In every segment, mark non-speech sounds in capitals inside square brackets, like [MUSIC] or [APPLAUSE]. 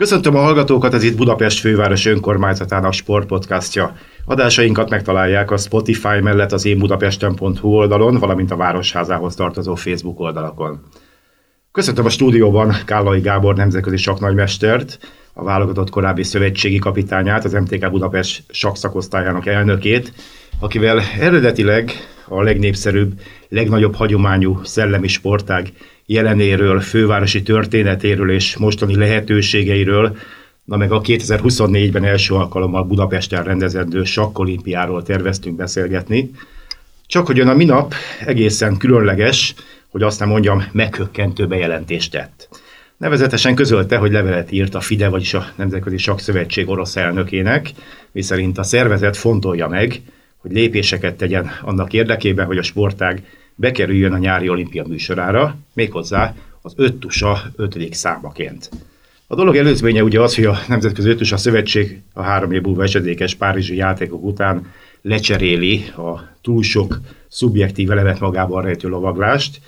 Köszöntöm a hallgatókat, ez itt Budapest főváros önkormányzatának sportpodcastja. Adásainkat megtalálják a Spotify mellett az énbudapesten.hu oldalon, valamint a Városházához tartozó Facebook oldalakon. Köszöntöm a stúdióban Kállai Gábor nemzetközi saknagymestert, a válogatott korábbi szövetségi kapitányát, az MTK Budapest sakszakosztályának elnökét, akivel eredetileg a legnépszerűbb, legnagyobb hagyományú szellemi sportág jelenéről, fővárosi történetéről és mostani lehetőségeiről, na meg a 2024-ben első alkalommal Budapesten rendezendő sakkolimpiáról terveztünk beszélgetni. Csak hogy ön a minap egészen különleges, hogy azt nem mondjam, meghökkentő bejelentést tett. Nevezetesen közölte, hogy levelet írt a FIDE, vagyis a Nemzetközi Sakszövetség orosz elnökének, miszerint a szervezet fontolja meg, hogy lépéseket tegyen annak érdekében, hogy a sportág bekerüljön a nyári olimpia műsorára, méghozzá az öttusa ötödik számaként. A dolog előzménye ugye az, hogy a Nemzetközi Öttusa Szövetség a három év múlva esedékes párizsi játékok után lecseréli a túl sok szubjektív elemet magában rejtő lovaglást,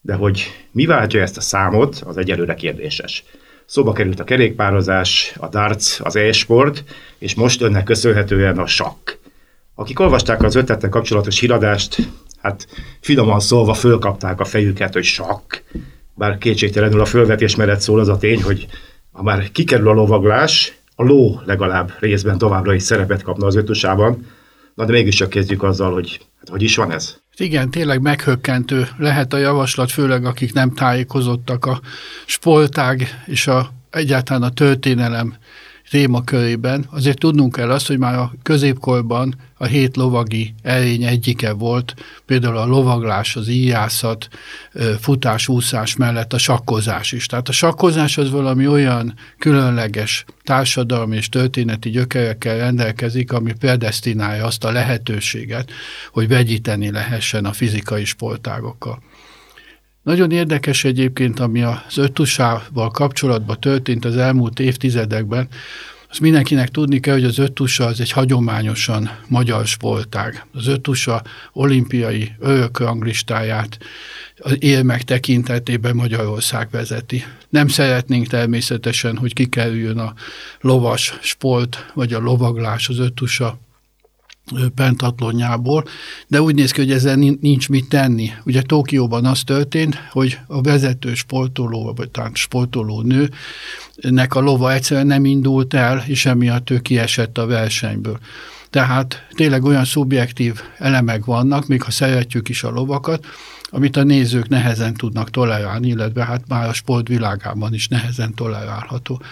de hogy mi váltja ezt a számot, az egyelőre kérdéses. Szóba került a kerékpározás, a darts, az e-sport, és most önnek köszönhetően a sakk. Akik olvasták az ötlettel kapcsolatos híradást, hát finoman szólva fölkapták a fejüket, hogy sakk. Bár kétségtelenül a fölvetés mellett szól az a tény, hogy ha már kikerül a lovaglás, a ló legalább részben továbbra is szerepet kapna az ötusában, na de mégiscsak kezdjük azzal, hogy hát hogy is van ez? Igen, tényleg meghökkentő lehet a javaslat, főleg akik nem tájékozottak a spoltág és a, egyáltalán a történelem témakörében. Azért tudnunk kell azt, hogy már a középkorban a hét lovagi erény egyike volt, például a lovaglás, az íjászat, futás, úszás mellett a sakkozás is. Tehát a sakkozás az valami olyan különleges társadalmi és történeti gyökerekkel rendelkezik, ami predestinálja azt a lehetőséget, hogy vegyíteni lehessen a fizikai sportágokkal. Nagyon érdekes egyébként, ami az öttusával kapcsolatban történt az elmúlt évtizedekben, azt mindenkinek tudni kell, hogy az öttusa az egy hagyományosan magyar sportág. Az öttusa olimpiai örökranglistáját az érmek tekintetében Magyarország vezeti. Nem szeretnénk természetesen, hogy kikerüljön a lovas sport, vagy a lovaglás az öttusa pentatlonjából, de úgy néz ki, hogy ezzel nincs mit tenni. Ugye Tokióban az történt, hogy a vezető sportoló, vagy talán sportoló nőnek a lova egyszerűen nem indult el, és emiatt ő kiesett a versenyből. Tehát tényleg olyan szubjektív elemek vannak, még ha szeretjük is a lovakat, amit a nézők nehezen tudnak tolerálni, illetve hát már a sport világában is nehezen tolerálható.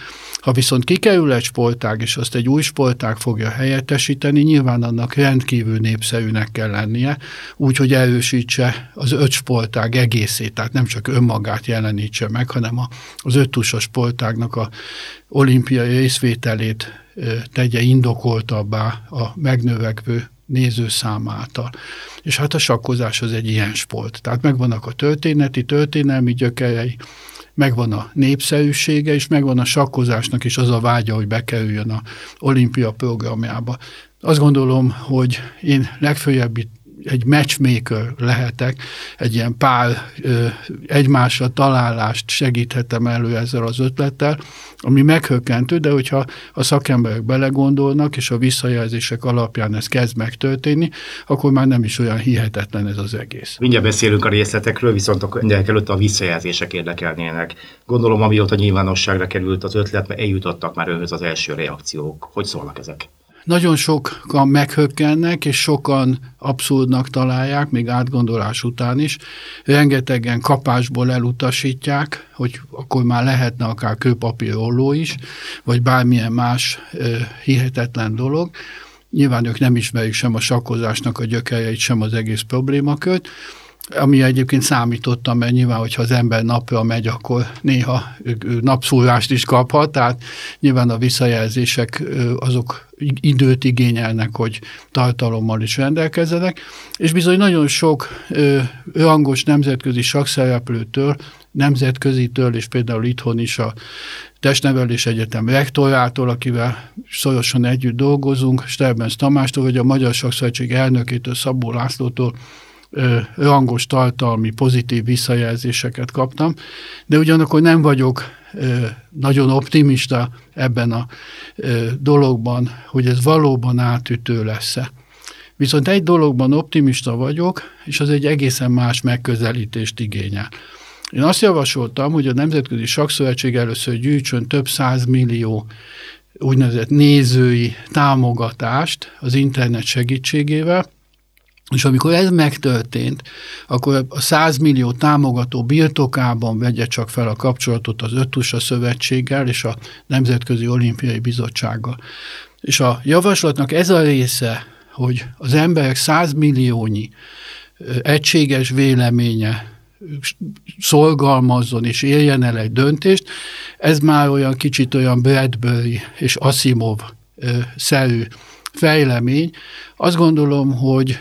Ha viszont kikerül egy sportág, és azt egy új sportág fogja helyettesíteni, nyilván annak rendkívül népszerűnek kell lennie, úgy, hogy erősítse az öt sportág egészét, tehát nem csak önmagát jelenítse meg, hanem az öt tusa sportágnak a olimpiai részvételét tegye indokoltabbá a megnövekvő nézőszám által. És hát a sakkozás az egy ilyen sport. Tehát megvannak a történeti, történelmi gyökerei, megvan a népszerűsége, és megvan a sakkozásnak is az a vágya, hogy bekerüljön a olimpia programjába. Azt gondolom, hogy én legfőjebb itt egy matchmaker lehetek, egy ilyen pár egymásra találást segíthetem elő ezzel az ötlettel, ami meghökkentő, de hogyha a szakemberek belegondolnak, és a visszajelzések alapján ez kezd megtörténni, akkor már nem is olyan hihetetlen ez az egész. Mindjárt beszélünk a részletekről, viszont a előtt a visszajelzések érdekelnének. Gondolom, amióta nyilvánosságra került az ötlet, mert eljutottak már önhöz az első reakciók. Hogy szólnak ezek? Nagyon sokan meghökkennek, és sokan abszurdnak találják, még átgondolás után is. Rengetegen kapásból elutasítják, hogy akkor már lehetne akár kőpapírolló is, vagy bármilyen más hihetetlen dolog. Nyilván ők nem ismerik sem a sakkozásnak a gyökereit, sem az egész problémakört. Ami egyébként számítottam, mert nyilván, hogyha az ember napra megy, akkor néha napszúrást is kaphat, tehát nyilván a visszajelzések azok időt igényelnek, hogy tartalommal is rendelkezzenek, és bizony nagyon sok rangos nemzetközi sakszereplőtől, nemzetközitől, és például itthon is a Testnevelés Egyetem rektorától, akivel szorosan együtt dolgozunk, Sterbenz Tamástól, vagy a Magyar Sakszövetség elnökétől, Szabó Lászlótól rangos tartalmi pozitív visszajelzéseket kaptam, de ugyanakkor nem vagyok nagyon optimista ebben a dologban, hogy ez valóban átütő lesz-e. Viszont egy dologban optimista vagyok, és az egy egészen más megközelítést igényel. Én azt javasoltam, hogy a Nemzetközi Sakszövetség először gyűjtsön több százmillió úgynevezett nézői támogatást az internet segítségével, és amikor ez megtörtént, akkor a 100 millió támogató birtokában vegye csak fel a kapcsolatot az Ötusa Szövetséggel és a Nemzetközi Olimpiai Bizottsággal. És a javaslatnak ez a része, hogy az emberek 100 milliónyi egységes véleménye szolgalmazzon és éljen el egy döntést, ez már olyan kicsit olyan Bradbury és Asimov szerű fejlemény. Azt gondolom, hogy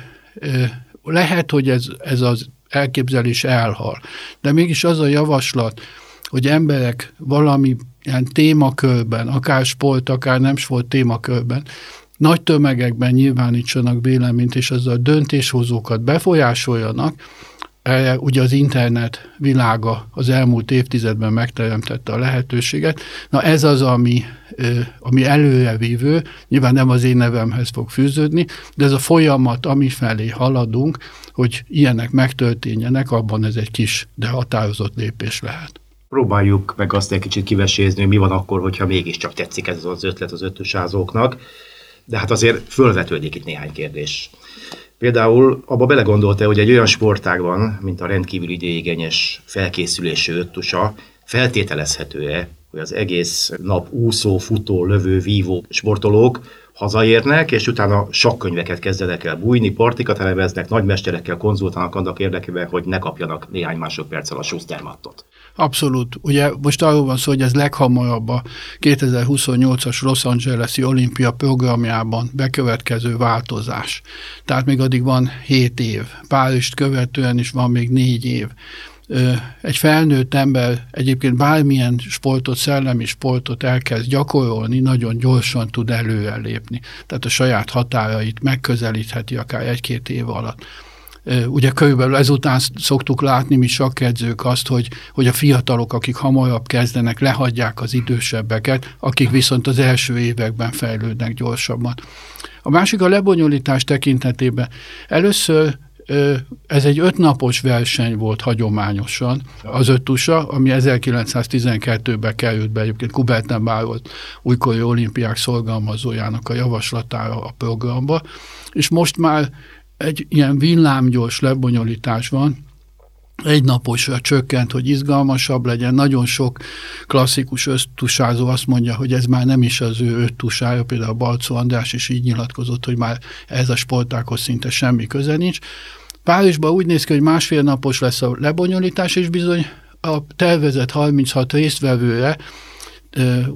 lehet, hogy ez, ez az elképzelés elhal, de mégis az a javaslat, hogy emberek valami ilyen témakörben, akár sport, akár nem sport témakörben, nagy tömegekben nyilvánítsanak véleményt, és ezzel a döntéshozókat befolyásoljanak, ugye az internet világa az elmúlt évtizedben megteremtette a lehetőséget. Na ez az, ami, ami előrevívő, nyilván nem az én nevemhez fog fűződni, de ez a folyamat, ami felé haladunk, hogy ilyenek megtörténjenek, abban ez egy kis, de határozott lépés lehet. Próbáljuk meg azt egy kicsit kivesézni, hogy mi van akkor, hogyha mégiscsak tetszik ez az ötlet az ötösázóknak, de hát azért fölvetődik itt néhány kérdés. Például abba belegondolta, hogy egy olyan sportág van, mint a rendkívül idéigényes felkészülésű öttusa, feltételezhető-e, hogy az egész nap úszó, futó, lövő, vívó sportolók hazaérnek, és utána sakkönyveket kezdenek el bújni, partikat eleveznek, nagymesterekkel konzultálnak annak érdekében, hogy ne kapjanak néhány másodperccel a Schustermattot. Abszolút. Ugye most arról van szó, hogy ez leghamarabb a 2028-as Los Angeles-i olimpia programjában bekövetkező változás. Tehát még addig van 7 év. Párizst követően is van még 4 év egy felnőtt ember egyébként bármilyen sportot, szellemi sportot elkezd gyakorolni, nagyon gyorsan tud előrelépni. Tehát a saját határait megközelítheti akár egy-két év alatt. Ugye körülbelül ezután szoktuk látni mi sakkedzők azt, hogy, hogy a fiatalok, akik hamarabb kezdenek, lehagyják az idősebbeket, akik viszont az első években fejlődnek gyorsabban. A másik a lebonyolítás tekintetében. Először ez egy ötnapos verseny volt hagyományosan, az öttusa, ami 1912-ben került be, egyébként Kubertenbár volt újkori olimpiák szorgalmazójának a javaslatára a programba, és most már egy ilyen villámgyors lebonyolítás van, egy naposra csökkent, hogy izgalmasabb legyen. Nagyon sok klasszikus öttusázó azt mondja, hogy ez már nem is az ő öttusája, például Balcó András is így nyilatkozott, hogy már ez a sportákhoz szinte semmi köze nincs. Párizsban úgy néz ki, hogy másfél napos lesz a lebonyolítás, és bizony a tervezett 36 résztvevőre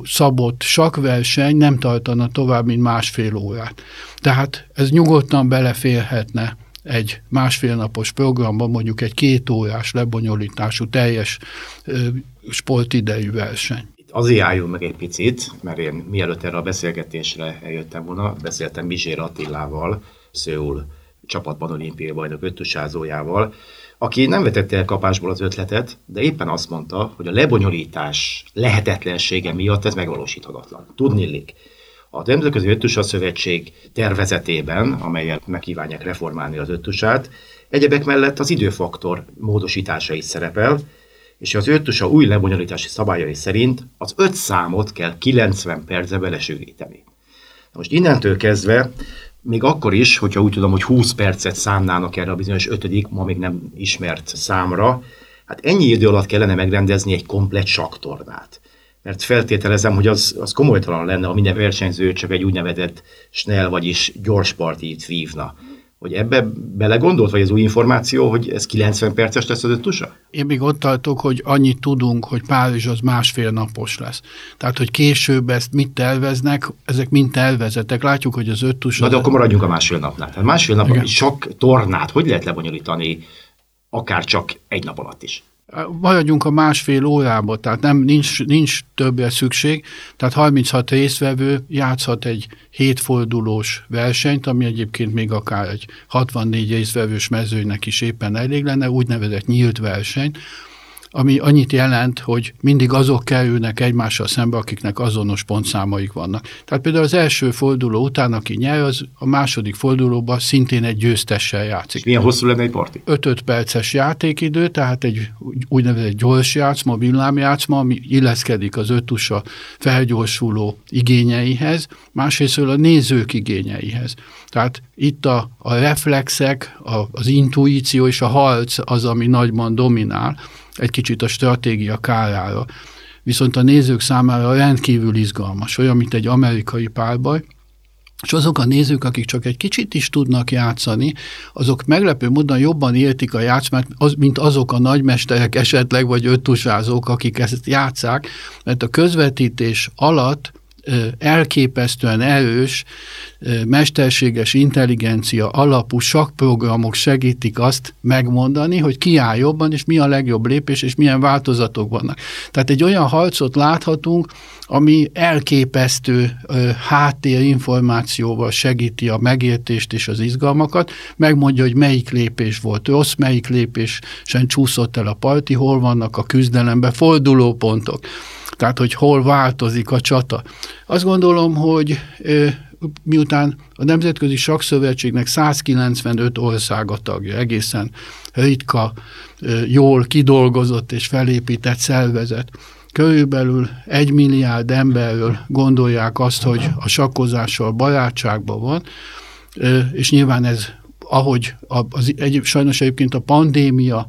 szabott sakverseny nem tartana tovább, mint másfél órát. Tehát ez nyugodtan beleférhetne egy másfél napos programban mondjuk egy két órás lebonyolítású teljes sportidejű verseny. Azért álljunk meg egy picit, mert én mielőtt erre a beszélgetésre eljöttem volna, beszéltem Bizsér Attilával, Szőul csapatban olimpiai bajnok öttusázójával, aki nem vetette el kapásból az ötletet, de éppen azt mondta, hogy a lebonyolítás lehetetlensége miatt ez megvalósíthatatlan. Tudnillik. A Nemzetközi Öttusa Szövetség tervezetében, amelyet megkívánják reformálni az öttusát, egyebek mellett az időfaktor módosítása is szerepel, és az öttusa új lebonyolítási szabályai szerint az öt számot kell 90 percbe belesűríteni. Most innentől kezdve még akkor is, hogyha úgy tudom, hogy 20 percet számnának erre a bizonyos ötödik, ma még nem ismert számra, hát ennyi idő alatt kellene megrendezni egy komplet saktornát. Mert feltételezem, hogy az, az komolytalan lenne, ha minden versenyző csak egy úgynevezett snell, vagyis gyors partit vívna. Hogy ebbe belegondolt, vagy ez új információ, hogy ez 90 perces lesz az öttusa? Én még ott tartok, hogy annyit tudunk, hogy Párizs az másfél napos lesz. Tehát, hogy később ezt mit terveznek, ezek mind tervezetek. Látjuk, hogy az öttusa... Na de akkor maradjunk a másfél napnál. Tehát másfél nap sok tornát hogy lehet lebonyolítani, akár csak egy nap alatt is? Maradjunk a másfél órába, tehát nem, nincs, nincs többre szükség, tehát 36 részvevő játszhat egy hétfordulós versenyt, ami egyébként még akár egy 64 részvevős mezőnek is éppen elég lenne, úgynevezett nyílt versenyt, ami annyit jelent, hogy mindig azok kerülnek egymással szembe, akiknek azonos pontszámaik vannak. Tehát például az első forduló után, aki nyer, az a második fordulóban szintén egy győztessel játszik. milyen hosszú lenne egy parti? 5-5 perces játékidő, tehát egy úgynevezett gyors játszma, villámjátszma, ami illeszkedik az ötusa felgyorsuló igényeihez, másrészt a nézők igényeihez. Tehát itt a, a reflexek, a, az intuíció és a harc az, ami nagyban dominál, egy kicsit a stratégia kárára. Viszont a nézők számára rendkívül izgalmas, olyan, mint egy amerikai párbaj, és azok a nézők, akik csak egy kicsit is tudnak játszani, azok meglepő módon jobban értik a játszmát, az, mint azok a nagymesterek esetleg, vagy öttusázók, akik ezt játszák, mert a közvetítés alatt elképesztően erős, mesterséges intelligencia alapú sakprogramok segítik azt megmondani, hogy ki áll jobban, és mi a legjobb lépés, és milyen változatok vannak. Tehát egy olyan harcot láthatunk, ami elképesztő háttérinformációval segíti a megértést és az izgalmakat, megmondja, hogy melyik lépés volt rossz, melyik lépés sem csúszott el a parti, hol vannak a küzdelembe fordulópontok tehát hogy hol változik a csata. Azt gondolom, hogy miután a Nemzetközi Sakszövetségnek 195 országa tagja, egészen ritka, jól kidolgozott és felépített szervezet, körülbelül egy milliárd emberről gondolják azt, hogy a sakkozással barátságban van, és nyilván ez ahogy az, egy, sajnos egyébként a pandémia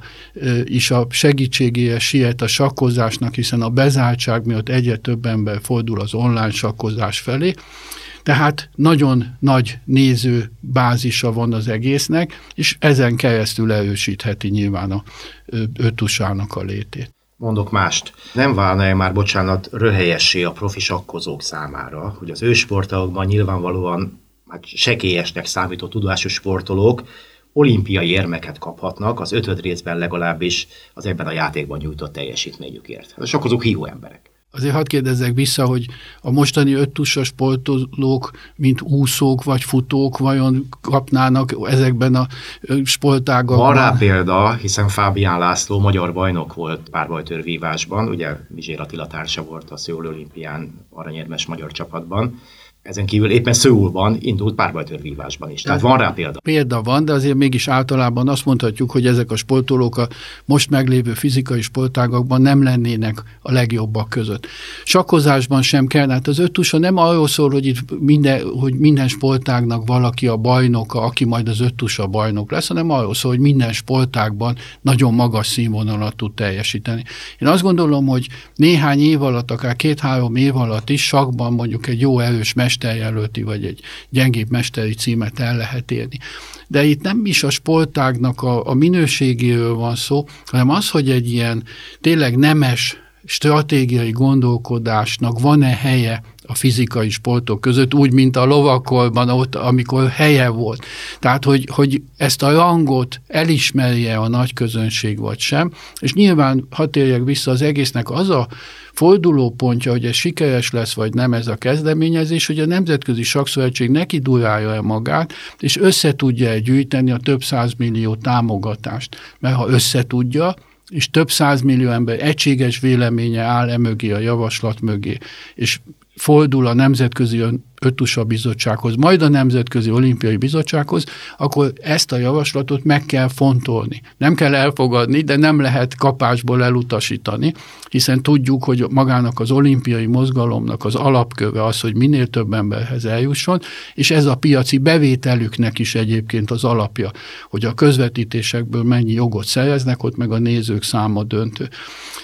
is a segítségére siet a sakkozásnak, hiszen a bezártság miatt egyre több ember fordul az online sakkozás felé, tehát nagyon nagy néző bázisa van az egésznek, és ezen keresztül erősítheti nyilván a ötusának a létét. Mondok mást. Nem válna-e már, bocsánat, röhelyessé a profi sakkozók számára, hogy az ősportokban nyilvánvalóan hát sekélyesnek számító tudásos sportolók olimpiai érmeket kaphatnak az ötöd részben legalábbis az ebben a játékban nyújtott teljesítményükért. Csak azok hívó emberek. Azért hadd kérdezzek vissza, hogy a mostani öttusos sportolók, mint úszók vagy futók, vajon kapnának ezekben a sportágakban? Van rá példa, hiszen Fábián László magyar bajnok volt párbajtörvívásban, ugye Vizsér Attila társa volt a Szőul olimpián aranyérmes magyar csapatban, ezen kívül éppen Szőulban indult párbajtörvívásban is. Tehát van rá példa. Példa van, de azért mégis általában azt mondhatjuk, hogy ezek a sportolók a most meglévő fizikai sportágakban nem lennének a legjobbak között. Sakkozásban sem kell, hát az öttusa nem arról szól, hogy itt minden, hogy minden sportágnak valaki a bajnoka, aki majd az öttusa bajnok lesz, hanem arról szól, hogy minden sportágban nagyon magas színvonalat tud teljesíteni. Én azt gondolom, hogy néhány év alatt, akár két-három év alatt is sakban mondjuk egy jó erős mesterjelölti, vagy egy gyengébb mesteri címet el lehet érni. De itt nem is a sportágnak a, a minőségéről van szó, hanem az, hogy egy ilyen tényleg nemes stratégiai gondolkodásnak van-e helye a fizikai sportok között, úgy, mint a lovakolban ott, amikor helye volt. Tehát, hogy, hogy ezt a rangot elismerje a nagy közönség, vagy sem. És nyilván, ha térjek vissza az egésznek, az a fordulópontja, hogy ez sikeres lesz, vagy nem ez a kezdeményezés, hogy a Nemzetközi Sakszövetség neki durálja el magát, és össze tudja gyűjteni a több százmillió támogatást. Mert ha összetudja, és több százmillió ember egységes véleménye áll emögé a javaslat mögé, és fordul a Nemzetközi Ötusa Bizottsághoz, majd a Nemzetközi Olimpiai Bizottsághoz, akkor ezt a javaslatot meg kell fontolni. Nem kell elfogadni, de nem lehet kapásból elutasítani, hiszen tudjuk, hogy magának az olimpiai mozgalomnak az alapköve az, hogy minél több emberhez eljusson, és ez a piaci bevételüknek is egyébként az alapja, hogy a közvetítésekből mennyi jogot szereznek, ott meg a nézők száma döntő.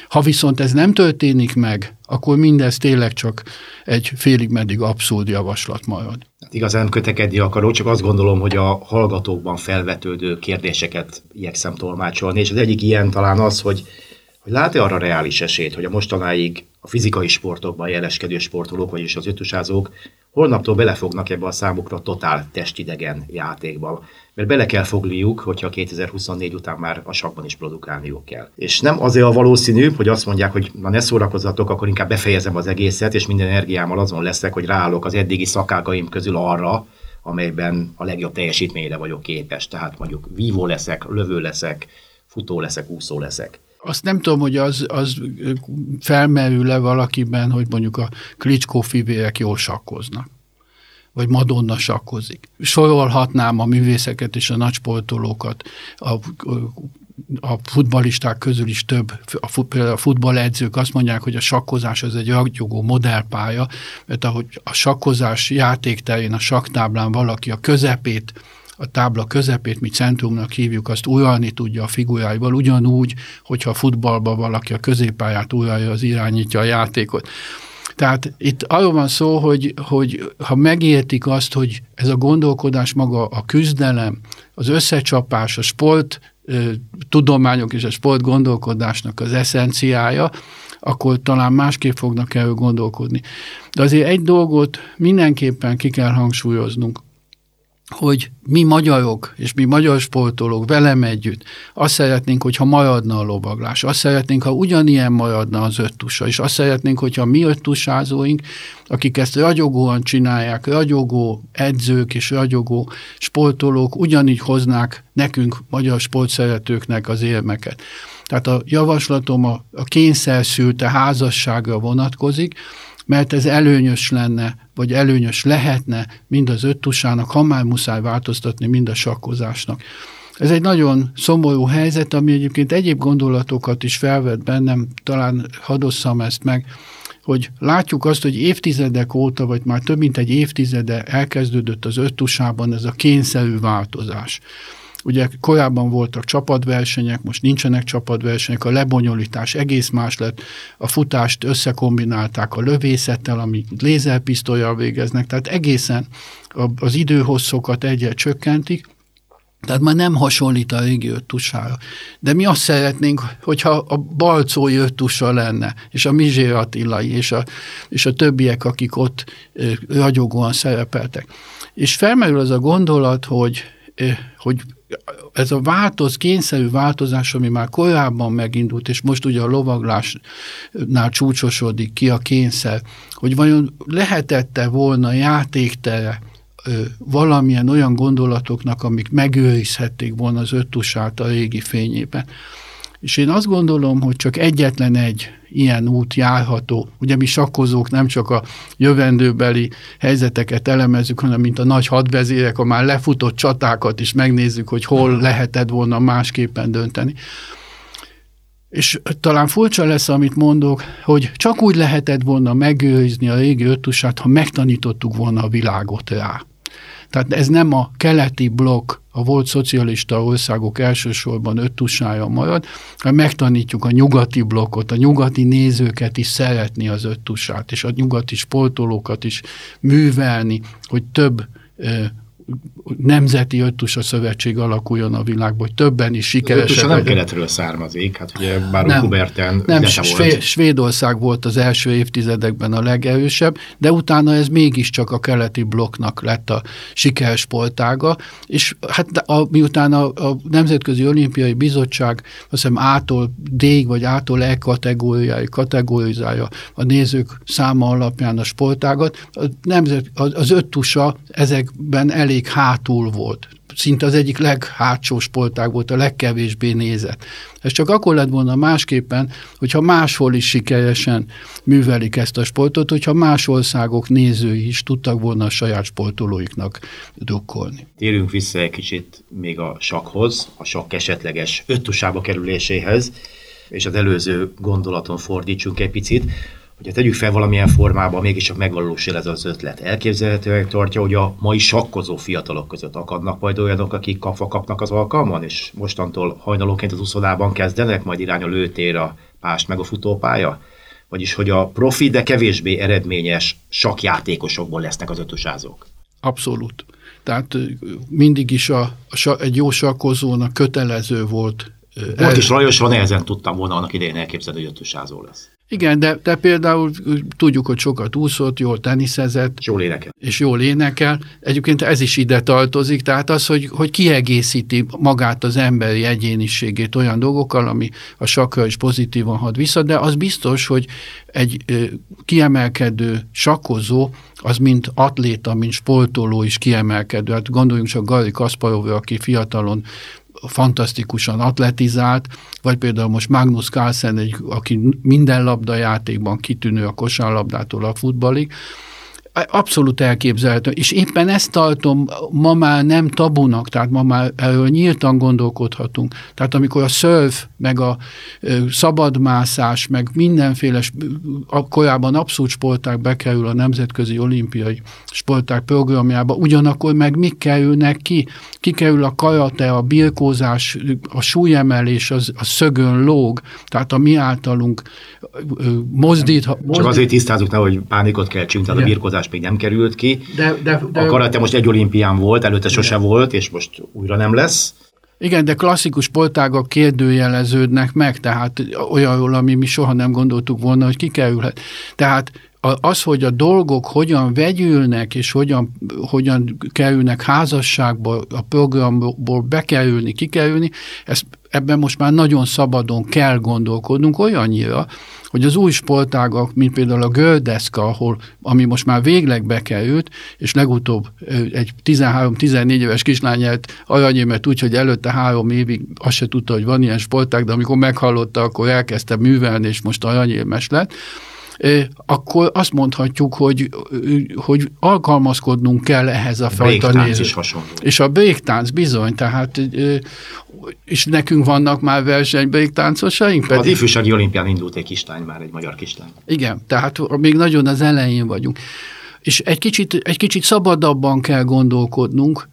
Ha viszont ez nem történik meg, akkor mindez tényleg csak egy félig meddig abszurd marad. Hát igazán kötekedni akarok, csak azt gondolom, hogy a hallgatókban felvetődő kérdéseket igyekszem tolmácsolni, és az egyik ilyen talán az, hogy, hogy lát-e arra reális esélyt, hogy a mostanáig a fizikai sportokban jeleskedő sportolók, vagyis az ötusázók holnaptól belefognak ebbe a számukra totál testidegen játékba. Mert bele kell fogniuk, hogyha 2024 után már a sakban is produkálniuk kell. És nem azért a valószínű, hogy azt mondják, hogy na ne szórakozzatok, akkor inkább befejezem az egészet, és minden energiámmal azon leszek, hogy ráállok az eddigi szakágaim közül arra, amelyben a legjobb teljesítményre vagyok képes. Tehát mondjuk vívó leszek, lövő leszek, futó leszek, úszó leszek azt nem tudom, hogy az, az felmerül-e valakiben, hogy mondjuk a Klitschko fivérek jól sakkoznak vagy Madonna sakkozik. Sorolhatnám a művészeket és a nagysportolókat, a, a futbalisták közül is több, a, a futballedzők azt mondják, hogy a sakkozás az egy ragyogó modellpálya, mert ahogy a sakkozás játékterén, a saktáblán valaki a közepét a tábla közepét, mi centrumnak hívjuk, azt uralni tudja a figuráival, ugyanúgy, hogyha a futballban valaki a középpályát uralja, az irányítja a játékot. Tehát itt arról van szó, hogy, hogy ha megértik azt, hogy ez a gondolkodás maga a küzdelem, az összecsapás, a sport tudományok és a sport gondolkodásnak az eszenciája, akkor talán másképp fognak erről gondolkodni. De azért egy dolgot mindenképpen ki kell hangsúlyoznunk hogy mi magyarok, és mi magyar sportolók velem együtt azt szeretnénk, hogyha maradna a lovaglás, azt szeretnénk, ha ugyanilyen maradna az öttusa, és azt szeretnénk, hogyha mi öttusázóink, akik ezt ragyogóan csinálják, ragyogó edzők és ragyogó sportolók ugyanígy hoznák nekünk, magyar sportszeretőknek az érmeket. Tehát a javaslatom a, a kényszerszülte házasságra vonatkozik, mert ez előnyös lenne, vagy előnyös lehetne mind az öttusának, ha már muszáj változtatni, mind a sakkozásnak. Ez egy nagyon szomorú helyzet, ami egyébként egyéb gondolatokat is felvet bennem, talán hadosszam ezt meg, hogy látjuk azt, hogy évtizedek óta, vagy már több mint egy évtizede elkezdődött az öttusában ez a kényszerű változás. Ugye korábban voltak csapatversenyek, most nincsenek csapatversenyek, a lebonyolítás egész más lett, a futást összekombinálták a lövészettel, amit lézerpisztolyjal végeznek, tehát egészen az időhosszokat egyel csökkentik, tehát már nem hasonlít a régi öttusára. De mi azt szeretnénk, hogyha a balcói öttusa lenne, és a Mizsé Attilai, és a, és a többiek, akik ott ragyogóan szerepeltek. És felmerül az a gondolat, hogy, hogy ez a változ, kényszerű változás, ami már korábban megindult, és most ugye a lovaglásnál csúcsosodik ki a kényszer, hogy vajon lehetette volna játéktere valamilyen olyan gondolatoknak, amik megőrizhették volna az öttusát a régi fényében. És én azt gondolom, hogy csak egyetlen egy ilyen út járható. Ugye mi sakkozók nem csak a jövendőbeli helyzeteket elemezzük, hanem mint a nagy hadvezérek, a már lefutott csatákat is megnézzük, hogy hol lehetett volna másképpen dönteni. És talán furcsa lesz, amit mondok, hogy csak úgy lehetett volna megőrizni a régi öttusát, ha megtanítottuk volna a világot rá. Tehát ez nem a keleti blokk, a volt szocialista országok elsősorban öttusája marad, hanem megtanítjuk a nyugati blokkot, a nyugati nézőket is szeretni az öttusát, és a nyugati sportolókat is művelni, hogy több nemzeti öttusa szövetség alakuljon a világban, hogy többen is sikeresek. nem keletről származik, hát ugye bár nem, Huberten nem, Své- Svédország volt az első évtizedekben a legerősebb, de utána ez mégiscsak a keleti blokknak lett a sikersportága, és hát a, miután a, a Nemzetközi Olimpiai Bizottság azt hiszem A-tól D-ig vagy A-tól E kategóriáig kategorizálja a nézők száma alapján a sportágat, a nemzet, az öttusa ezekben elég elég hátul volt. Szinte az egyik leghátsó sportág volt, a legkevésbé nézett. Ez csak akkor lett volna másképpen, hogyha máshol is sikeresen művelik ezt a sportot, hogyha más országok nézői is tudtak volna a saját sportolóiknak drukkolni. Térjünk vissza egy kicsit még a sakhoz, a sakk esetleges öttusába kerüléséhez, és az előző gondolaton fordítsunk egy picit hogyha tegyük fel valamilyen formában, mégiscsak megvalósul ez az ötlet. Elképzelhetően tartja, hogy a mai sakkozó fiatalok között akadnak majd olyanok, akik kapva kapnak az alkalman, és mostantól hajnalóként az úszodában kezdenek, majd irány a lőtér, a pást meg a futópálya? vagyis hogy a profi, de kevésbé eredményes sakjátékosokból lesznek az ötösázók. Abszolút. Tehát mindig is a, a, egy jó sakkozónak kötelező volt. Volt is Lajosra nehezen tudtam volna annak idején elképzelni, hogy ötösázó lesz. Igen, de, de például tudjuk, hogy sokat úszott, jól teniszezett. És jól énekel. És jól énekel. Egyébként ez is ide tartozik, tehát az, hogy, hogy kiegészíti magát az emberi egyéniségét olyan dolgokkal, ami a sakra is pozitívan hat vissza, de az biztos, hogy egy ö, kiemelkedő sakkozó, az mint atléta, mint sportoló is kiemelkedő. Hát gondoljunk csak Gary Kasparovra, aki fiatalon fantasztikusan atletizált, vagy például most Magnus Carlsen, egy, aki minden labdajátékban kitűnő a kosárlabdától a futballig, Abszolút elképzelhető, és éppen ezt tartom ma már nem tabunak, tehát ma már erről nyíltan gondolkodhatunk. Tehát amikor a szörf, meg a szabadmászás, meg mindenféle korábban abszolút sporták bekerül a Nemzetközi Olimpiai Sporták programjába, ugyanakkor meg mik kerülnek ki? Kikerül a karate, a birkózás, a súlyemelés, az, a szögön lóg, tehát a mi általunk mozdít. mozdít. Csak azért tisztázunk, hogy pánikot kell csinálni, tehát a birkózás választás még nem került ki. De, de, de, a karate most egy olimpián volt, előtte sose volt, és most újra nem lesz. Igen, de klasszikus sportágak kérdőjeleződnek meg, tehát olyanról, ami mi soha nem gondoltuk volna, hogy kikerülhet. Tehát az, hogy a dolgok hogyan vegyülnek, és hogyan, hogyan kerülnek házasságba, a programból bekerülni, kikerülni, ez, ebben most már nagyon szabadon kell gondolkodnunk olyannyira, hogy az új sportágak, mint például a gördeszka, ahol, ami most már végleg bekerült, és legutóbb egy 13-14 éves kislány aranyémet úgy, hogy előtte három évig azt se tudta, hogy van ilyen sportág, de amikor meghallotta, akkor elkezdte művelni, és most aranyérmes lett, akkor azt mondhatjuk, hogy, hogy alkalmazkodnunk kell ehhez a fajta néző. is hasonló. És a béktánc bizony, tehát és nekünk vannak már versenybéktáncosaink. Pedig... Az ifjúsági olimpián indult egy kislány már, egy magyar kislány. Igen, tehát még nagyon az elején vagyunk és egy kicsit, egy kicsit szabadabban kell gondolkodnunk,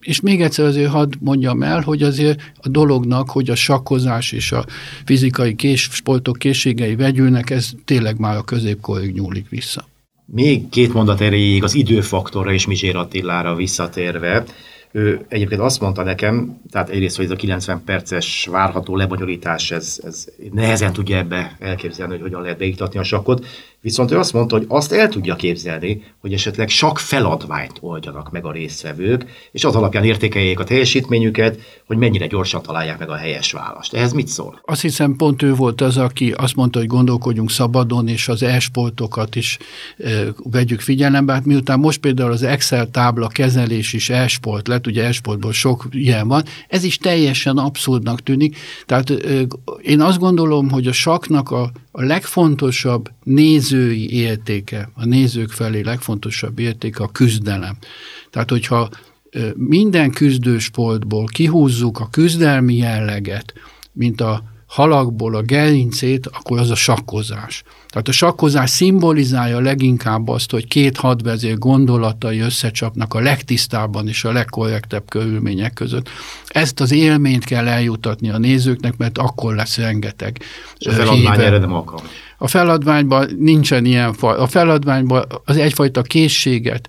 és még egyszer azért hadd mondjam el, hogy azért a dolognak, hogy a sakkozás és a fizikai kés, sportok készségei vegyülnek, ez tényleg már a középkorig nyúlik vissza. Még két mondat erejéig az időfaktorra és Mizsér Attilára visszatérve, ő egyébként azt mondta nekem, tehát egyrészt, hogy ez a 90 perces várható lebonyolítás, ez, ez nehezen tudja ebbe elképzelni, hogy hogyan lehet beiktatni a sakkot, viszont ő azt mondta, hogy azt el tudja képzelni, hogy esetleg sak feladványt oldjanak meg a résztvevők, és az alapján értékeljék a teljesítményüket, hogy mennyire gyorsan találják meg a helyes választ. Ehhez mit szól? Azt hiszem pont ő volt az, aki azt mondta, hogy gondolkodjunk szabadon, és az e-sportokat is e, vegyük figyelembe. Hát miután most például az Excel tábla kezelés is e-sport lett, ugye e-sportból sok ilyen van, ez is teljesen abszurdnak tűnik. Tehát e, én azt gondolom, hogy a saknak a, a legfontosabb nézői értéke, a nézők felé legfontosabb értéke a küzdelem. Tehát, hogyha minden küzdősportból kihúzzuk a küzdelmi jelleget, mint a halakból a gerincét, akkor az a sakkozás. Tehát a sakkozás szimbolizálja leginkább azt, hogy két hadvezér gondolatai összecsapnak a legtisztábban és a legkorrektebb körülmények között. Ezt az élményt kell eljutatni a nézőknek, mert akkor lesz rengeteg. És a feladvány erre nem alkalmas. A feladványban nincsen ilyen faj. A feladványban az egyfajta készséget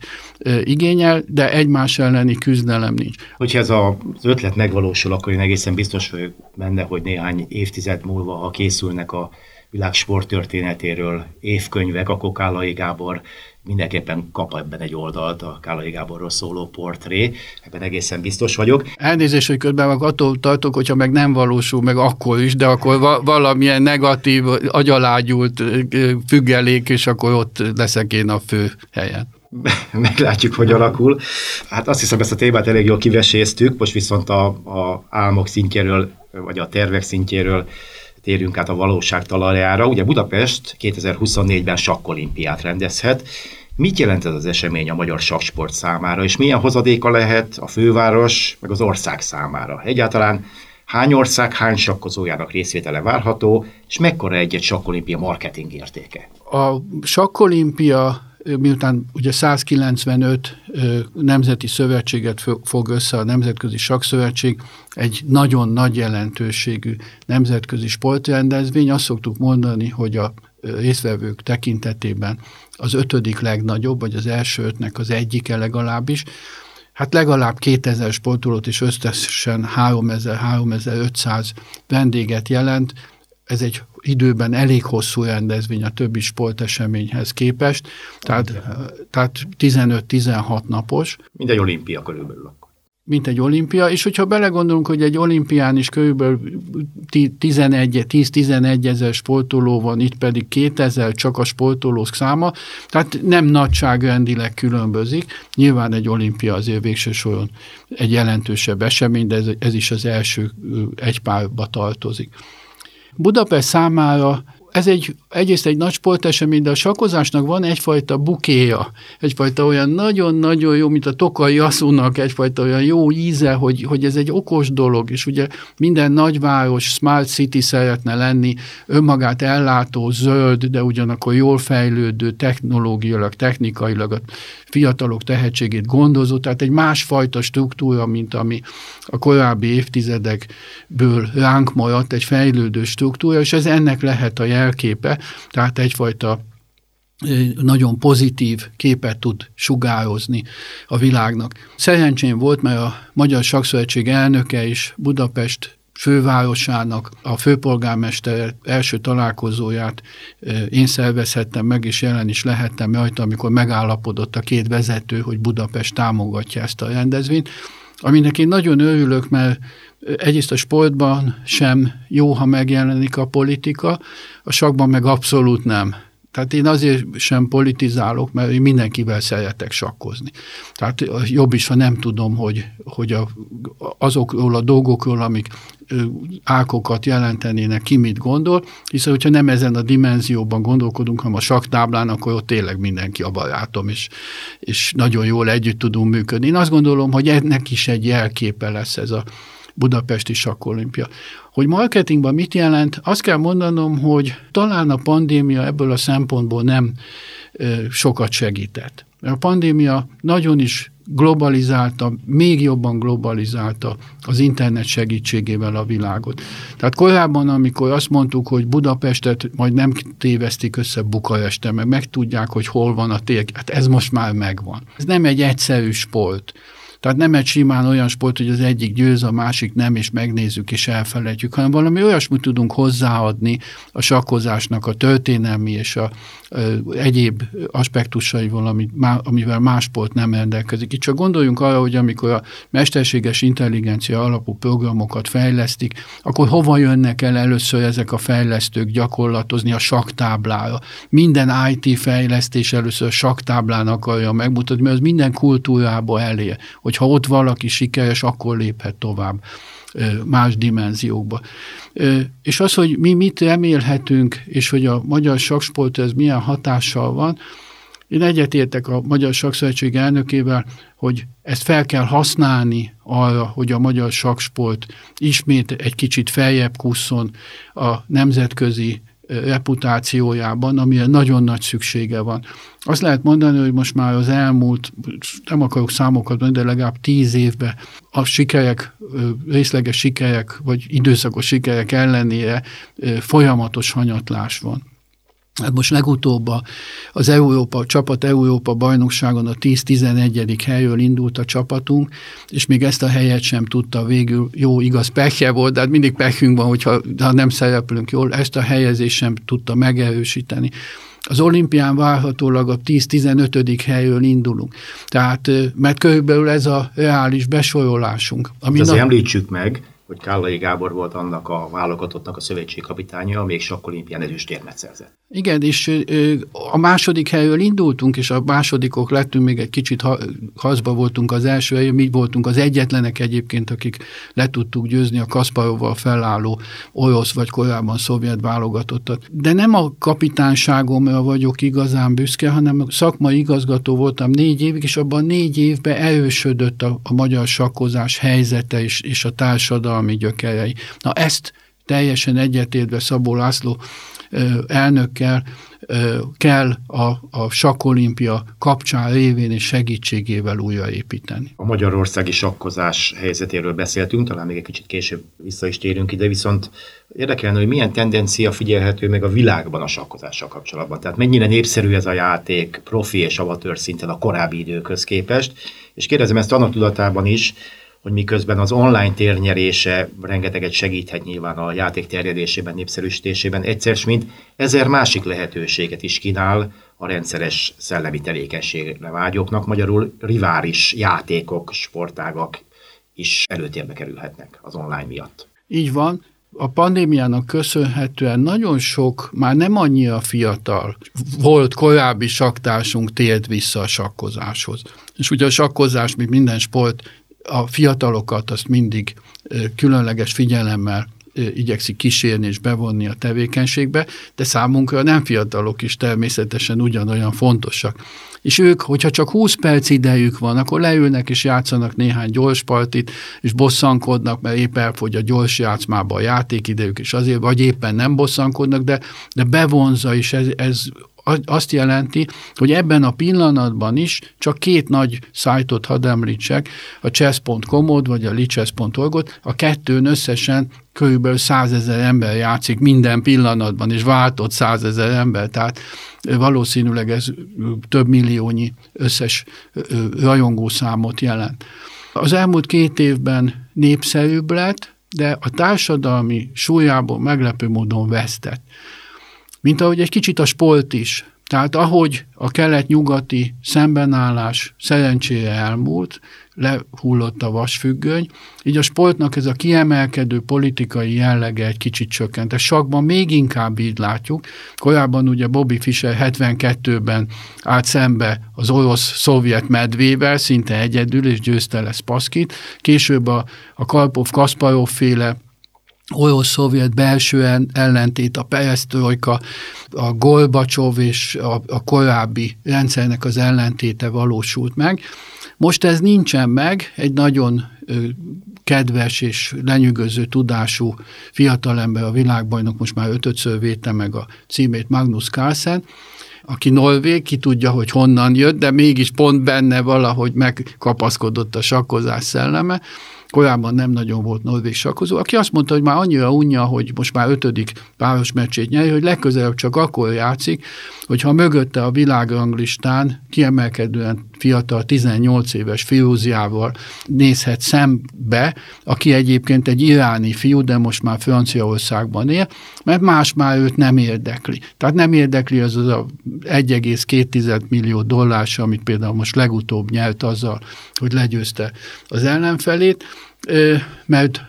igényel, de egymás elleni küzdelem nincs. Hogyha ez az ötlet megvalósul, akkor én egészen biztos vagyok benne, hogy néhány évtized múlva, ha készülnek a világ sporttörténetéről évkönyvek, akkor Kálai Gábor mindenképpen kap ebben egy oldalt a Kálai Gáborról szóló portré, ebben egészen biztos vagyok. Elnézést, hogy közben meg attól tartok, hogyha meg nem valósul meg akkor is, de akkor va- valamilyen negatív, agyalágyult függelék, és akkor ott leszek én a fő helyen [LAUGHS] meglátjuk, hogy alakul. Hát azt hiszem, ezt a témát elég jól kiveséztük, most viszont a, a álmok szintjéről, vagy a tervek szintjéről térjünk át a valóság talajára. Ugye Budapest 2024-ben sakkolimpiát rendezhet. Mit jelent ez az esemény a magyar saksport számára, és milyen hozadéka lehet a főváros, meg az ország számára? Egyáltalán hány ország, hány sakkozójának részvétele várható, és mekkora egy-egy sakkolimpia marketing értéke? A sakkolimpia miután ugye 195 nemzeti szövetséget fog össze a Nemzetközi Sakszövetség, egy nagyon nagy jelentőségű nemzetközi sportrendezvény. Azt szoktuk mondani, hogy a részvevők tekintetében az ötödik legnagyobb, vagy az első ötnek az egyike legalábbis, hát legalább 2000 sportolót és összesen 3000-3500 vendéget jelent. Ez egy időben elég hosszú rendezvény a többi sporteseményhez képest, tehát, tehát 15-16 napos. Mint egy olimpia körülbelül mint egy olimpia, és hogyha belegondolunk, hogy egy olimpián is körülbelül 10-11 ezer sportoló van, itt pedig 2000 csak a sportolók száma, tehát nem nagyságrendileg különbözik. Nyilván egy olimpia azért végső soron egy jelentősebb esemény, de ez, ez is az első egy párba tartozik. Budapest számára ez egy, egyrészt egy nagy sportesemény, de a sakkozásnak van egyfajta bukéja, egyfajta olyan nagyon-nagyon jó, mint a Tokai Aszúnak, egyfajta olyan jó íze, hogy, hogy ez egy okos dolog, és ugye minden nagyváros, smart city szeretne lenni, önmagát ellátó, zöld, de ugyanakkor jól fejlődő, technológiailag, technikailag a fiatalok tehetségét gondozó, tehát egy másfajta struktúra, mint ami a korábbi évtizedekből ránk maradt, egy fejlődő struktúra, és ez ennek lehet a jel jelképe, tehát egyfajta nagyon pozitív képet tud sugározni a világnak. Szerencsém volt, mert a Magyar Sakszövetség elnöke is Budapest fővárosának a főpolgármester első találkozóját én szervezhettem meg, és jelen is lehettem rajta, amikor megállapodott a két vezető, hogy Budapest támogatja ezt a rendezvényt, aminek én nagyon örülök, mert egyrészt a sportban sem jó, ha megjelenik a politika, a sakban meg abszolút nem. Tehát én azért sem politizálok, mert én mindenkivel szeretek sakkozni. Tehát jobb is, ha nem tudom, hogy, hogy a, azokról a dolgokról, amik ákokat jelentenének, ki mit gondol, hiszen hogyha nem ezen a dimenzióban gondolkodunk, hanem a saktáblán, akkor ott tényleg mindenki a barátom, és, és nagyon jól együtt tudunk működni. Én azt gondolom, hogy ennek is egy jelképe lesz ez a budapesti sakkolimpia. Hogy marketingban mit jelent, azt kell mondanom, hogy talán a pandémia ebből a szempontból nem sokat segített. A pandémia nagyon is globalizálta, még jobban globalizálta az internet segítségével a világot. Tehát korábban, amikor azt mondtuk, hogy Budapestet majd nem tévesztik össze Bukareste, meg megtudják, hogy hol van a tér, hát ez most már megvan. Ez nem egy egyszerű sport. Tehát nem egy simán olyan sport, hogy az egyik győz, a másik nem, és megnézzük és elfelejtjük, hanem valami olyasmit tudunk hozzáadni a sakkozásnak a történelmi és a, a egyéb aspektusaival, ami, amivel más sport nem rendelkezik. Itt csak gondoljunk arra, hogy amikor a mesterséges intelligencia alapú programokat fejlesztik, akkor hova jönnek el először ezek a fejlesztők gyakorlatozni a saktáblára. Minden IT fejlesztés először a saktáblán akarja megmutatni, mert az minden kultúrába elér, hogy hogyha ott valaki sikeres, akkor léphet tovább más dimenziókba. És az, hogy mi mit remélhetünk, és hogy a magyar saksport ez milyen hatással van, én egyetértek a Magyar Sakszövetség elnökével, hogy ezt fel kell használni arra, hogy a magyar saksport ismét egy kicsit feljebb kusszon a nemzetközi reputációjában, amire nagyon nagy szüksége van. Azt lehet mondani, hogy most már az elmúlt, nem akarok számokat mondani, de legalább tíz évben a sikerek, részleges sikerek, vagy időszakos sikerek ellenére folyamatos hanyatlás van. Hát most legutóbb az Európa, a csapat Európa bajnokságon a 10-11. helyről indult a csapatunk, és még ezt a helyet sem tudta végül, jó, igaz, pekje volt, de hát mindig pekünk van, hogyha ha nem szereplünk jól, ezt a helyezést sem tudta megerősíteni. Az olimpián várhatólag a 10-15. helyről indulunk. Tehát, mert körülbelül ez a reális besorolásunk. Ami azért na... említsük meg, hogy Kállai Gábor volt annak a válogatottnak a szövetségkapitánya, még sakkolimpián ezüstérmet szerzett. Igen, és a második helyről indultunk, és a másodikok lettünk, még egy kicsit hazba voltunk az első helyen, mi voltunk az egyetlenek egyébként, akik le tudtuk győzni a Kasparovval felálló orosz vagy korábban szovjet válogatottat. De nem a kapitányságomra vagyok igazán büszke, hanem szakmai igazgató voltam négy évig, és abban négy évben erősödött a, a magyar sakkozás helyzete és, és a társadalmi gyökerei. Na ezt teljesen egyetértve Szabó László elnökkel kell a, a sakkolimpia kapcsán révén és segítségével újraépíteni. A magyarországi sakkozás helyzetéről beszéltünk, talán még egy kicsit később vissza is térünk ide, viszont érdekelne, hogy milyen tendencia figyelhető meg a világban a sakkozással kapcsolatban. Tehát mennyire népszerű ez a játék profi és amatőr szinten a korábbi időkhöz képest, és kérdezem ezt annak tudatában is, hogy miközben az online térnyerése rengeteget segíthet nyilván a játék terjedésében, népszerűsítésében, egyszer mint ezer másik lehetőséget is kínál a rendszeres szellemi tevékenységre vágyóknak, magyarul rivális játékok, sportágak is előtérbe kerülhetnek az online miatt. Így van, a pandémiának köszönhetően nagyon sok, már nem annyira fiatal, volt korábbi saktársunk tért vissza a sakkozáshoz. És ugye a sakkozás, mint minden sport, a fiatalokat azt mindig különleges figyelemmel igyekszik kísérni és bevonni a tevékenységbe, de számunkra nem fiatalok is természetesen ugyanolyan fontosak. És ők, hogyha csak 20 perc idejük van, akkor leülnek és játszanak néhány gyors partit, és bosszankodnak, mert épp elfogy a gyors játszmába a játékidejük, és azért, vagy éppen nem bosszankodnak, de, de bevonza, és ez, ez azt jelenti, hogy ebben a pillanatban is csak két nagy szájtot hadd említsek, a chess.com-ot vagy a lichess.org-ot, a kettőn összesen körülbelül százezer ember játszik minden pillanatban, és váltott százezer ember, tehát valószínűleg ez több milliónyi összes rajongószámot jelent. Az elmúlt két évben népszerűbb lett, de a társadalmi súlyából meglepő módon vesztett. Mint ahogy egy kicsit a sport is. Tehát ahogy a kelet-nyugati szembenállás szerencsére elmúlt, lehullott a vasfüggöny, így a sportnak ez a kiemelkedő politikai jellege egy kicsit csökkent. Ezt sakban még inkább így látjuk. Korábban ugye Bobby Fischer 72-ben állt szembe az orosz-szovjet medvével, szinte egyedül, és győzte lesz Paszkit. Később a, a Karpov-Kasparov féle orosz-szovjet belső ellentét, a perestroika, a Gorbacsov és a, a korábbi rendszernek az ellentéte valósult meg. Most ez nincsen meg, egy nagyon kedves és lenyűgöző tudású fiatalember, a világbajnok most már ötödször védte meg a címét Magnus Carlsen, aki norvég, ki tudja, hogy honnan jött, de mégis pont benne valahogy megkapaszkodott a sakkozás szelleme, korábban nem nagyon volt norvég sakkozó, aki azt mondta, hogy már annyira unja, hogy most már ötödik páros meccsét nyeri, hogy legközelebb csak akkor játszik, hogyha mögötte a világranglistán kiemelkedően fiatal 18 éves fiúziával nézhet szembe, aki egyébként egy iráni fiú, de most már Franciaországban él, mert más már őt nem érdekli. Tehát nem érdekli az az a 1,2 millió dollár, amit például most legutóbb nyert azzal, hogy legyőzte az ellenfelét, mert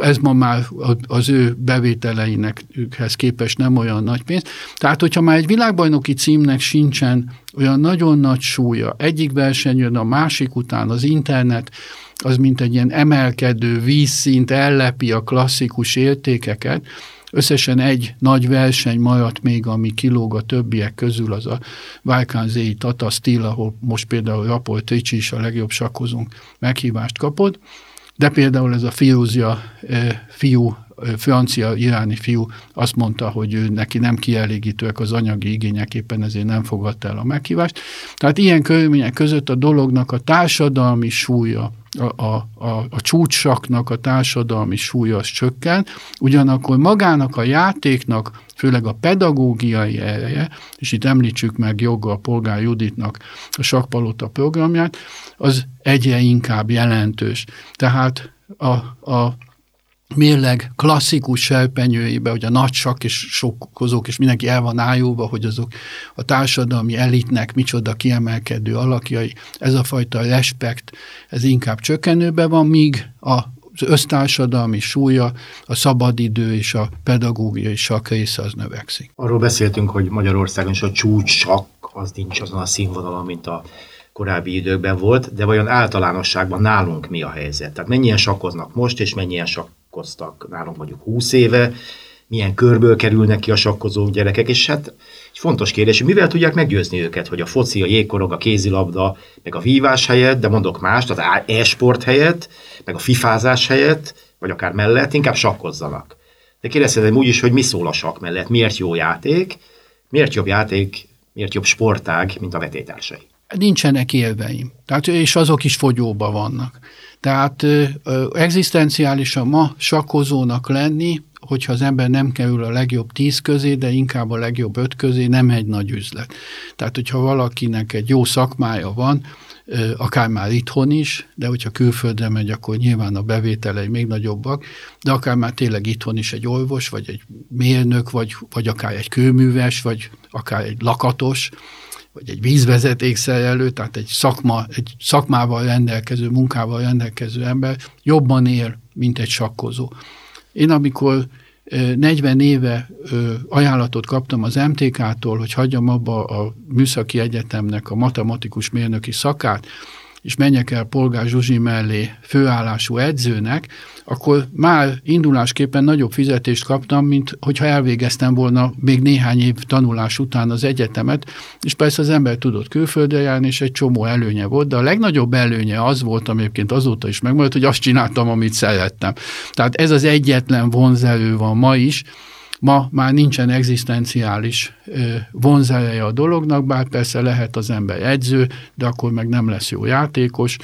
ez ma már az ő bevételeinekhez képest nem olyan nagy pénz. Tehát, hogyha már egy világbajnoki címnek sincsen olyan nagyon nagy súlya, egyik verseny jön a másik után, az internet, az mint egy ilyen emelkedő vízszint ellepi a klasszikus értékeket, Összesen egy nagy verseny maradt még, ami kilóg a többiek közül, az a Válkánzéi Tata Steel, ahol most például Rapolt Ricsi is a legjobb sakkozónk meghívást kapott, de például ez a fiúzia fiú, francia-iráni fiú azt mondta, hogy ő neki nem kielégítőek az anyagi igények, éppen ezért nem fogadta el a meghívást. Tehát ilyen körülmények között a dolognak a társadalmi súlya, a, a, a, a csúcsaknak a társadalmi súlya az csökken, ugyanakkor magának a játéknak, főleg a pedagógiai ereje, és itt említsük meg joggal Polgár Juditnak a Sakpalota programját, az egyre inkább jelentős. Tehát a, a mérleg klasszikus serpenyőibe, hogy a nagy sak és sokkozók, és mindenki el van ájulva, hogy azok a társadalmi elitnek micsoda kiemelkedő alakjai, ez a fajta respekt, ez inkább csökkenőben van, míg a az össztársadalmi súlya, a szabadidő és a pedagógiai sak része az növekszik. Arról beszéltünk, hogy Magyarországon is a csúcs sak az nincs azon a színvonalon, mint a korábbi időkben volt, de vajon általánosságban nálunk mi a helyzet? Tehát mennyien sakkoznak most, és mennyien sakkoztak nálunk mondjuk 20 éve, milyen körből kerülnek ki a sakkozó gyerekek, és hát egy fontos kérdés, hogy mivel tudják meggyőzni őket, hogy a foci, a jégkorong, a kézilabda, meg a vívás helyett, de mondok mást, az e-sport helyett, meg a fifázás helyett, vagy akár mellett inkább sakkozzanak. De kérdezhetem úgy is, hogy mi szól a sakk mellett, miért jó játék, miért jobb játék, miért jobb sportág, mint a vetétársai. Nincsenek élveim, tehát, és azok is fogyóban vannak. Tehát egzisztenciálisan ma sakkozónak lenni, hogyha az ember nem kerül a legjobb tíz közé, de inkább a legjobb öt közé, nem egy nagy üzlet. Tehát, hogyha valakinek egy jó szakmája van, akár már itthon is, de hogyha külföldre megy, akkor nyilván a bevételei még nagyobbak, de akár már tényleg itthon is egy orvos, vagy egy mérnök, vagy, vagy akár egy kőműves, vagy akár egy lakatos, vagy egy vízvezetékszerelő, tehát egy, szakma, egy szakmával rendelkező, munkával rendelkező ember jobban él, mint egy sakkozó. Én amikor 40 éve ajánlatot kaptam az MTK-tól, hogy hagyjam abba a műszaki egyetemnek a matematikus mérnöki szakát, és menjek el Polgár Zsuzsi mellé főállású edzőnek, akkor már indulásképpen nagyobb fizetést kaptam, mint hogyha elvégeztem volna még néhány év tanulás után az egyetemet, és persze az ember tudott külföldre járni, és egy csomó előnye volt, de a legnagyobb előnye az volt, ami egyébként azóta is megmaradt, hogy azt csináltam, amit szerettem. Tehát ez az egyetlen vonzerő van ma is, Ma már nincsen egzisztenciális vonzereje a dolognak, bár persze lehet az ember edző, de akkor meg nem lesz jó játékos.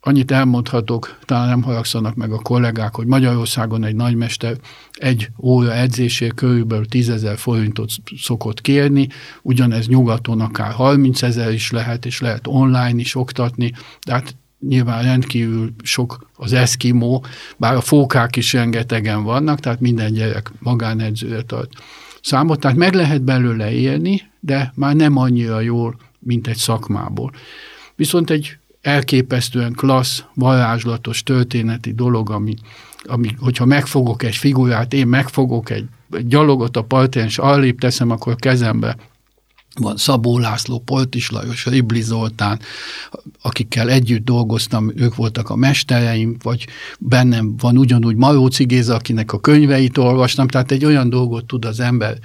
Annyit elmondhatok, talán nem haragszanak meg a kollégák, hogy Magyarországon egy nagymester egy óra edzésért körülbelül 10 ezer forintot szokott kérni, ugyanez nyugaton akár 30 ezer is lehet, és lehet online is oktatni, de hát nyilván rendkívül sok az eszkimó, bár a fókák is rengetegen vannak, tehát minden gyerek magánedzőre tart számot, tehát meg lehet belőle élni, de már nem annyira jól, mint egy szakmából. Viszont egy elképesztően klassz, varázslatos történeti dolog, ami, ami hogyha megfogok egy figurát, én megfogok egy, gyalogot a parton, és arrébb teszem, akkor kezembe van Szabó László, Poltis Lajos, Ribli Zoltán, akikkel együtt dolgoztam, ők voltak a mestereim, vagy bennem van ugyanúgy Maróci Géza, akinek a könyveit olvastam, tehát egy olyan dolgot tud az ember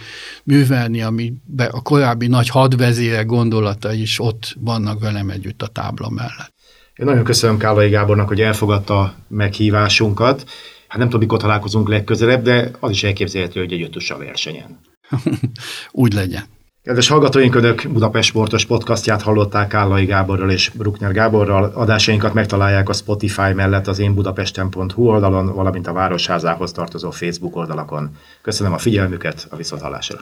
művelni, ami a korábbi nagy hadvezére gondolata is ott vannak velem együtt a tábla mellett. Én nagyon köszönöm Kálai Gábornak, hogy elfogadta meghívásunkat. Hát nem tudom, mikor találkozunk legközelebb, de az is elképzelhető, hogy egy a versenyen. [LAUGHS] Úgy legyen. Kedves hallgatóink, Önök Budapest Sportos podcastját hallották Kállai Gáborral és Bruckner Gáborral. Adásainkat megtalálják a Spotify mellett az én budapesten.hu oldalon, valamint a Városházához tartozó Facebook oldalakon. Köszönöm a figyelmüket, a viszonthallásra!